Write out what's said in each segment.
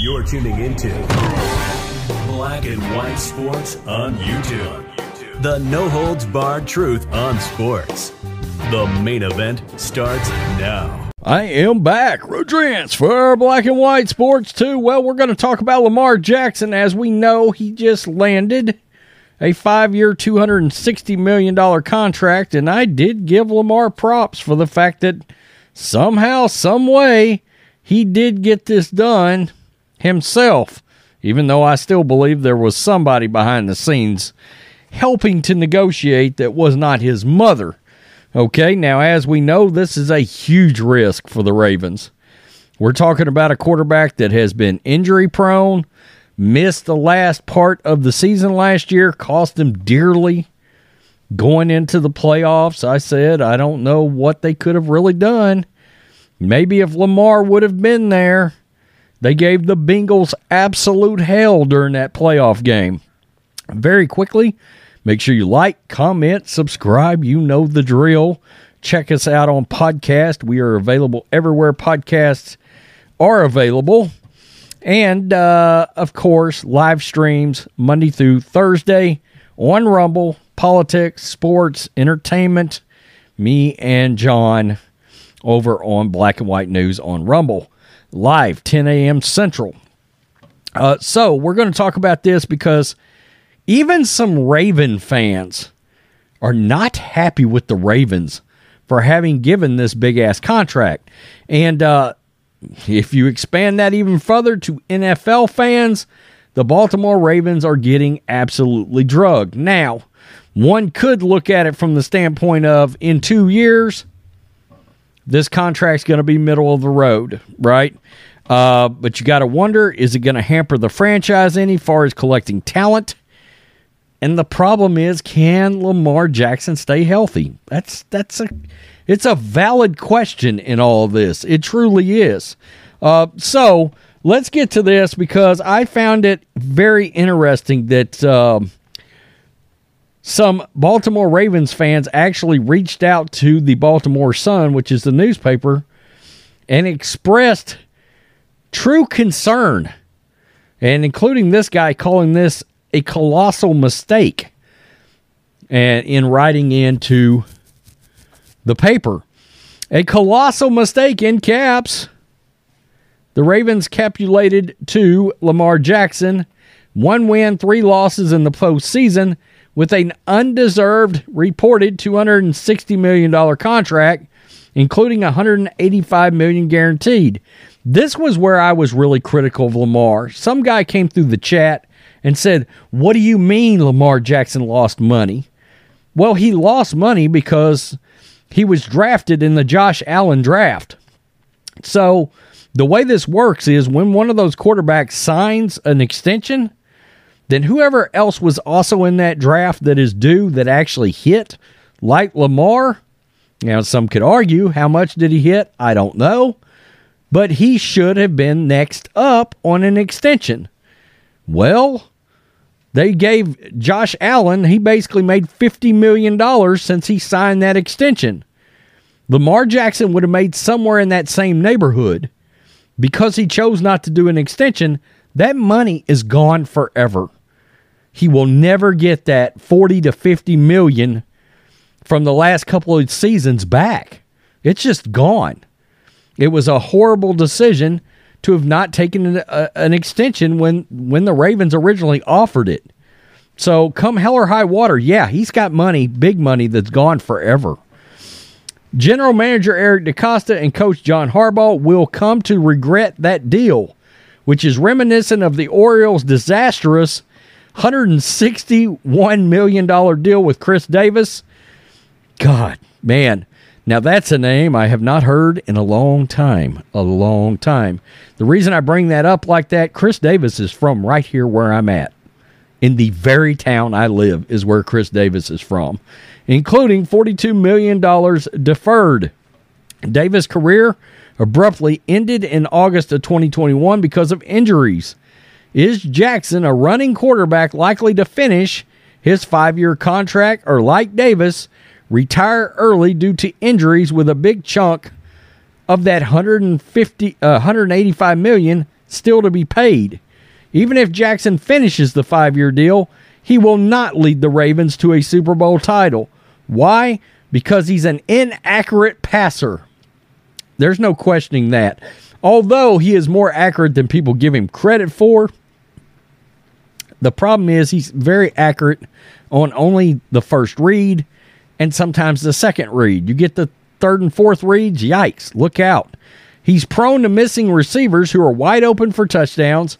You're tuning into Black and White Sports on YouTube. The no holds barred truth on sports. The main event starts now. I am back. Rodrance for Black and White Sports 2. Well, we're going to talk about Lamar Jackson. As we know, he just landed a five year, $260 million contract. And I did give Lamar props for the fact that somehow, some way, he did get this done himself, even though I still believe there was somebody behind the scenes helping to negotiate that was not his mother. Okay, now as we know, this is a huge risk for the Ravens. We're talking about a quarterback that has been injury prone, missed the last part of the season last year, cost them dearly going into the playoffs. I said, I don't know what they could have really done. Maybe if Lamar would have been there, they gave the Bengals absolute hell during that playoff game. Very quickly, make sure you like, comment, subscribe. You know the drill. Check us out on podcast. We are available everywhere podcasts are available. And uh, of course, live streams Monday through Thursday on Rumble, politics, sports, entertainment. Me and John over on Black and White News on Rumble, live 10 a.m. Central. Uh, so we're going to talk about this because even some Raven fans are not happy with the Ravens for having given this big ass contract. And uh, if you expand that even further to NFL fans, the Baltimore Ravens are getting absolutely drugged. Now, one could look at it from the standpoint of in two years, this contract's going to be middle of the road, right? Uh, but you got to wonder is it going to hamper the franchise any far as collecting talent? And the problem is, can Lamar Jackson stay healthy? That's that's a it's a valid question in all this. It truly is. Uh, so let's get to this because I found it very interesting that. Um, some Baltimore Ravens fans actually reached out to the Baltimore Sun, which is the newspaper, and expressed true concern, and including this guy calling this a colossal mistake and in writing into the paper. A colossal mistake in caps. The Ravens capitulated to Lamar Jackson. One win, three losses in the postseason with an undeserved reported $260 million contract, including 185 million guaranteed. This was where I was really critical of Lamar. Some guy came through the chat and said, What do you mean Lamar Jackson lost money? Well, he lost money because he was drafted in the Josh Allen draft. So the way this works is when one of those quarterbacks signs an extension, then whoever else was also in that draft that is due that actually hit, like Lamar, now some could argue how much did he hit? I don't know. But he should have been next up on an extension. Well, they gave Josh Allen, he basically made $50 million since he signed that extension. Lamar Jackson would have made somewhere in that same neighborhood. Because he chose not to do an extension, that money is gone forever. He will never get that 40 to 50 million from the last couple of seasons back. It's just gone. It was a horrible decision to have not taken an, an extension when when the Ravens originally offered it. So come hell or high water, yeah, he's got money, big money that's gone forever. General Manager Eric DeCosta and Coach John Harbaugh will come to regret that deal, which is reminiscent of the Orioles' disastrous $161 million deal with Chris Davis. God, man, Now, that's a name I have not heard in a long time. A long time. The reason I bring that up like that, Chris Davis is from right here where I'm at. In the very town I live is where Chris Davis is from, including $42 million deferred. Davis' career abruptly ended in August of 2021 because of injuries. Is Jackson a running quarterback likely to finish his five year contract or, like Davis, retire early due to injuries with a big chunk of that 150 uh, 185 million still to be paid. Even if Jackson finishes the 5-year deal, he will not lead the Ravens to a Super Bowl title. Why? Because he's an inaccurate passer. There's no questioning that. Although he is more accurate than people give him credit for, the problem is he's very accurate on only the first read and sometimes the second read. You get the third and fourth reads, yikes, look out. He's prone to missing receivers who are wide open for touchdowns.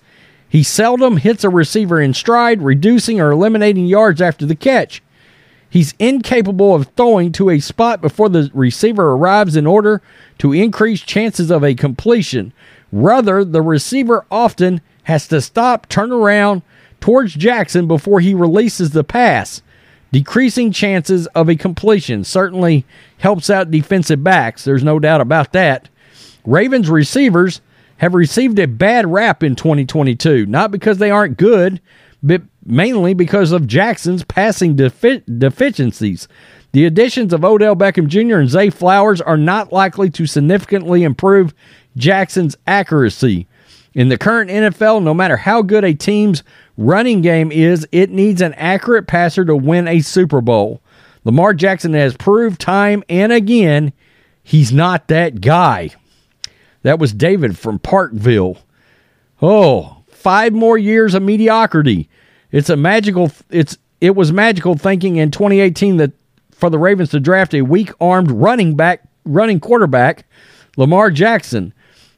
He seldom hits a receiver in stride, reducing or eliminating yards after the catch. He's incapable of throwing to a spot before the receiver arrives in order to increase chances of a completion. Rather, the receiver often has to stop, turn around towards Jackson before he releases the pass. Decreasing chances of a completion certainly helps out defensive backs. There's no doubt about that. Ravens receivers have received a bad rap in 2022, not because they aren't good, but mainly because of Jackson's passing defi- deficiencies. The additions of Odell Beckham Jr. and Zay Flowers are not likely to significantly improve Jackson's accuracy. In the current NFL, no matter how good a team's running game is it needs an accurate passer to win a Super Bowl. Lamar Jackson has proved time and again he's not that guy. That was David from Parkville. Oh, five more years of mediocrity. It's a magical it's it was magical thinking in 2018 that for the Ravens to draft a weak-armed running back running quarterback, Lamar Jackson.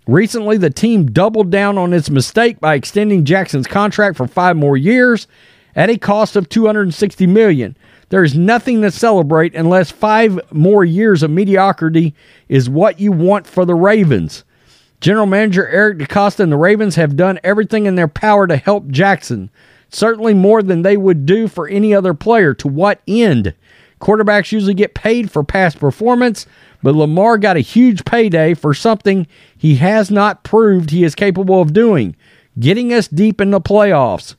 Recently, the team doubled down on its mistake by extending Jackson's contract for five more years at a cost of 260 million. There is nothing to celebrate unless five more years of mediocrity is what you want for the Ravens. General Manager Eric DeCosta and the Ravens have done everything in their power to help Jackson, certainly more than they would do for any other player. To what end? Quarterbacks usually get paid for past performance, but Lamar got a huge payday for something he has not proved he is capable of doing getting us deep in the playoffs.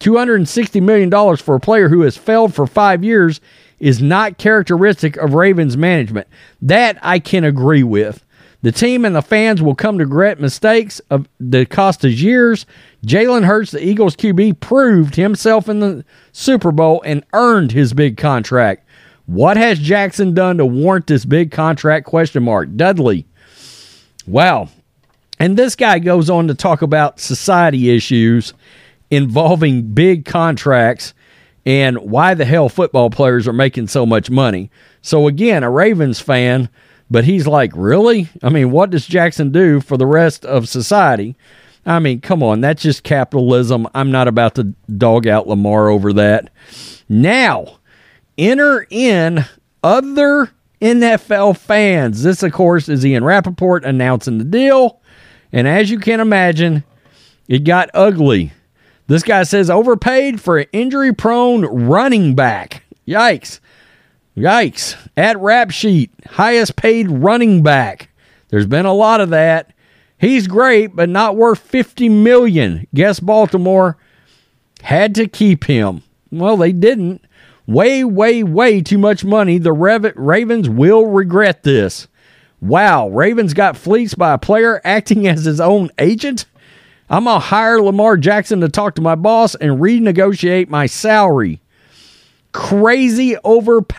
$260 million for a player who has failed for five years is not characteristic of Ravens management. That I can agree with. The team and the fans will come to regret mistakes of DeCosta's years. Jalen Hurts, the Eagles QB, proved himself in the Super Bowl and earned his big contract. What has Jackson done to warrant this big contract? Question mark. Dudley. Wow. And this guy goes on to talk about society issues involving big contracts and why the hell football players are making so much money. So again, a Ravens fan, but he's like, "Really? I mean, what does Jackson do for the rest of society?" I mean, come on, that's just capitalism. I'm not about to dog out Lamar over that. Now, enter in other NFL fans. This, of course, is Ian Rapoport announcing the deal. And as you can imagine, it got ugly. This guy says overpaid for an injury prone running back. Yikes. Yikes. At rap sheet, highest paid running back. There's been a lot of that. He's great, but not worth 50 million. Guess Baltimore had to keep him. Well, they didn't. Way, way, way too much money. The Ravens will regret this. Wow, Ravens got fleeced by a player acting as his own agent? I'm going to hire Lamar Jackson to talk to my boss and renegotiate my salary. Crazy overpaid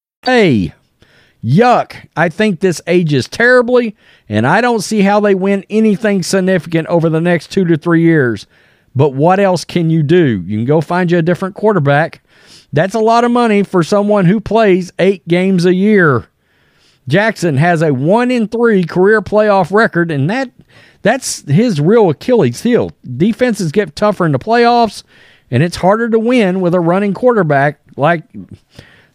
Hey, Yuck. I think this ages terribly, and I don't see how they win anything significant over the next two to three years. But what else can you do? You can go find you a different quarterback. That's a lot of money for someone who plays eight games a year. Jackson has a one in three career playoff record, and that that's his real Achilles heel. Defenses get tougher in the playoffs, and it's harder to win with a running quarterback like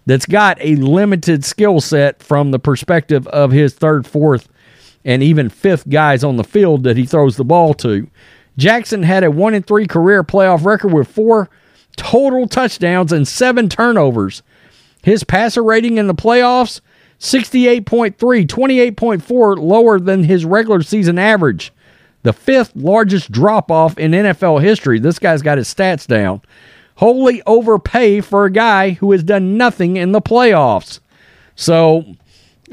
that's got a limited skill set from the perspective of his third, fourth, and even fifth guys on the field that he throws the ball to. Jackson had a one in three career playoff record with four total touchdowns and seven turnovers. His passer rating in the playoffs 68.3, 28.4 lower than his regular season average. The fifth largest drop off in NFL history. This guy's got his stats down. Wholly overpay for a guy who has done nothing in the playoffs. So,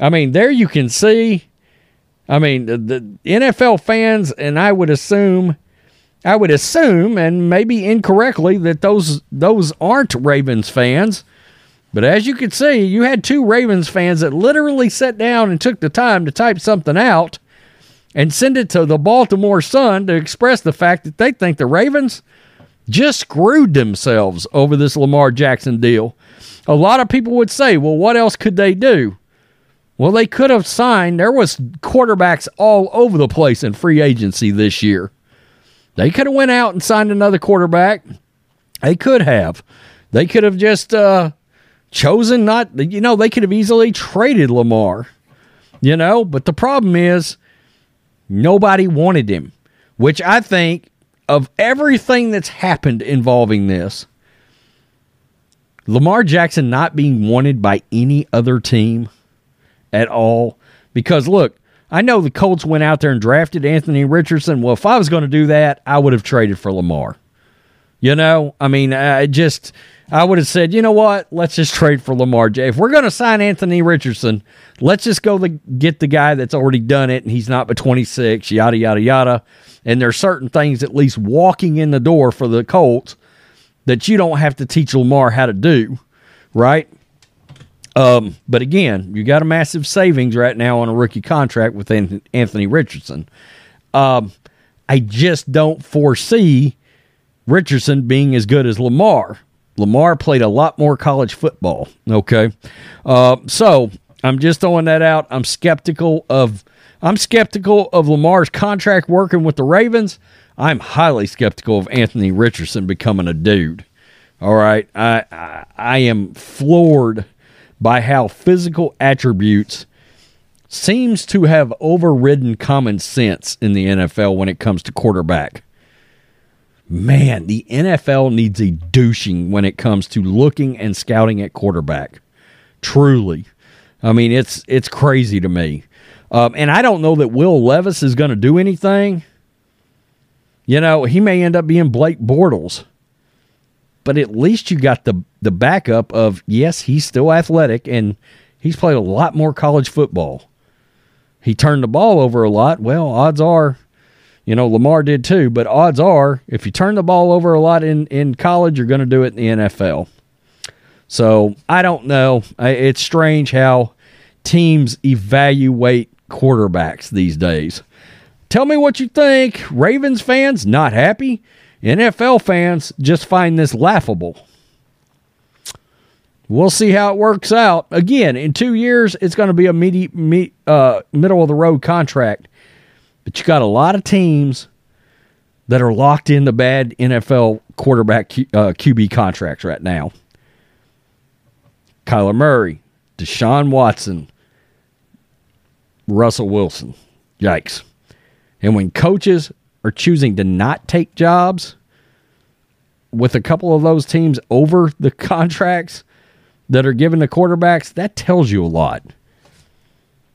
I mean, there you can see. I mean, the, the NFL fans, and I would assume, I would assume, and maybe incorrectly, that those those aren't Ravens fans. But as you can see, you had two Ravens fans that literally sat down and took the time to type something out and send it to the Baltimore Sun to express the fact that they think the Ravens just screwed themselves over this Lamar Jackson deal. A lot of people would say, well, what else could they do? Well, they could have signed. There was quarterbacks all over the place in free agency this year. They could have went out and signed another quarterback. They could have. They could have just uh, chosen not. You know, they could have easily traded Lamar. You know, but the problem is Nobody wanted him, which I think of everything that's happened involving this, Lamar Jackson not being wanted by any other team at all. Because look, I know the Colts went out there and drafted Anthony Richardson. Well, if I was going to do that, I would have traded for Lamar. You know, I mean, I just I would have said, you know what? Let's just trade for Lamar J. If we're going to sign Anthony Richardson, let's just go the, get the guy that's already done it and he's not but 26, yada, yada, yada. And there's certain things, at least walking in the door for the Colts, that you don't have to teach Lamar how to do, right? Um, but again, you got a massive savings right now on a rookie contract with Anthony Richardson. Um, I just don't foresee Richardson being as good as Lamar. Lamar played a lot more college football. Okay, uh, so I'm just throwing that out. I'm skeptical of I'm skeptical of Lamar's contract working with the Ravens. I'm highly skeptical of Anthony Richardson becoming a dude. All right, I I, I am floored by how physical attributes seems to have overridden common sense in the NFL when it comes to quarterback man, the NFL needs a douching when it comes to looking and scouting at quarterback. Truly. I mean, it's it's crazy to me. Um, and I don't know that Will Levis is going to do anything. You know, he may end up being Blake Bortles. But at least you got the the backup of yes, he's still athletic and he's played a lot more college football. He turned the ball over a lot. Well, odds are you know, Lamar did too, but odds are if you turn the ball over a lot in, in college, you're going to do it in the NFL. So I don't know. It's strange how teams evaluate quarterbacks these days. Tell me what you think. Ravens fans not happy. NFL fans just find this laughable. We'll see how it works out. Again, in two years, it's going to be a midi, me, uh, middle of the road contract. But you got a lot of teams that are locked in the bad NFL quarterback uh, QB contracts right now. Kyler Murray, Deshaun Watson, Russell Wilson. Yikes. And when coaches are choosing to not take jobs with a couple of those teams over the contracts that are given to quarterbacks, that tells you a lot.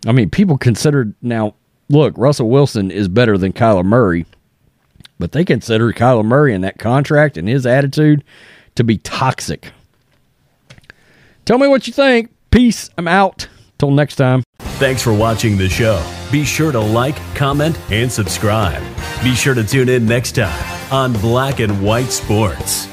I mean, people consider now look, Russell Wilson is better than Kyler Murray, but they consider Kyler Murray and that contract and his attitude to be toxic. Tell me what you think. Peace. I'm out. Till next time. Thanks for watching the show. Be sure to like, comment, and subscribe. Be sure to tune in next time on Black and White Sports.